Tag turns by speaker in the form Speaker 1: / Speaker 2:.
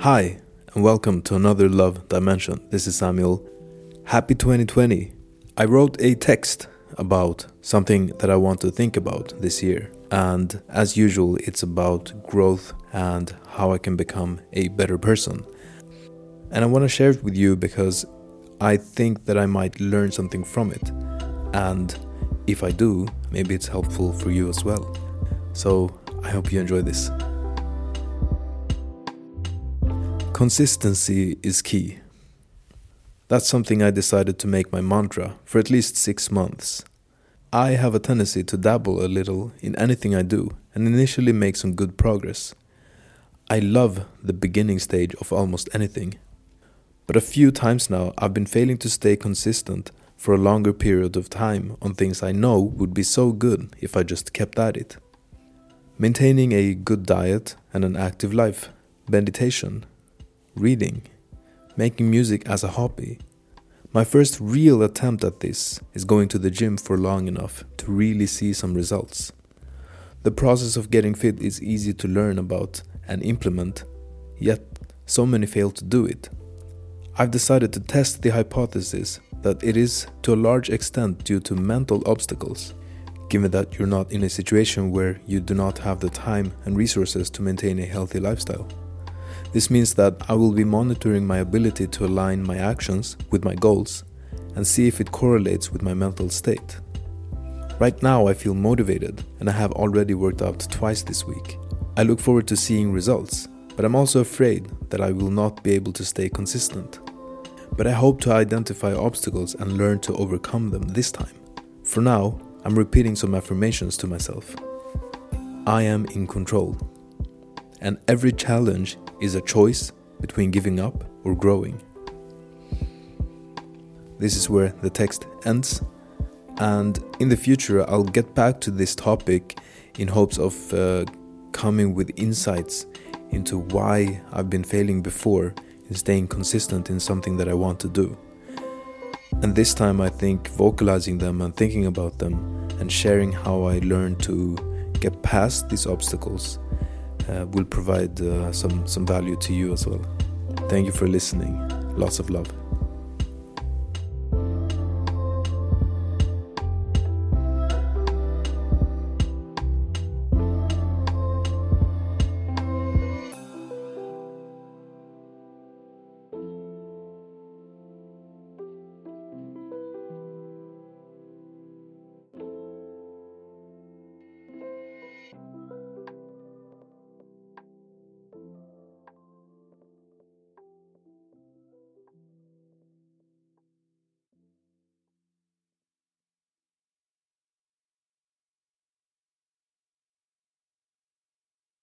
Speaker 1: Hi, and welcome to another Love Dimension. This is Samuel. Happy 2020. I wrote a text about something that I want to think about this year. And as usual, it's about growth and how I can become a better person. And I want to share it with you because I think that I might learn something from it. And if I do, maybe it's helpful for you as well. So I hope you enjoy this. Consistency is key. That's something I decided to make my mantra for at least six months. I have a tendency to dabble a little in anything I do and initially make some good progress. I love the beginning stage of almost anything. But a few times now I've been failing to stay consistent for a longer period of time on things I know would be so good if I just kept at it. Maintaining a good diet and an active life, meditation, reading, making music as a hobby. My first real attempt at this is going to the gym for long enough to really see some results. The process of getting fit is easy to learn about and implement, yet so many fail to do it. I've decided to test the hypothesis that it is to a large extent due to mental obstacles, given that you're not in a situation where you do not have the time and resources to maintain a healthy lifestyle. This means that I will be monitoring my ability to align my actions with my goals and see if it correlates with my mental state. Right now, I feel motivated and I have already worked out twice this week. I look forward to seeing results, but I'm also afraid that I will not be able to stay consistent. But I hope to identify obstacles and learn to overcome them this time. For now, I'm repeating some affirmations to myself. I am in control. And every challenge is a choice between giving up or growing. This is where the text ends, and in the future, I'll get back to this topic in hopes of uh, coming with insights into why I've been failing before in staying consistent in something that I want to do. And this time, I think vocalizing them and thinking about them and sharing how I learned to get past these obstacles will provide uh, some some value to you as well. Thank you for listening. Lots of love.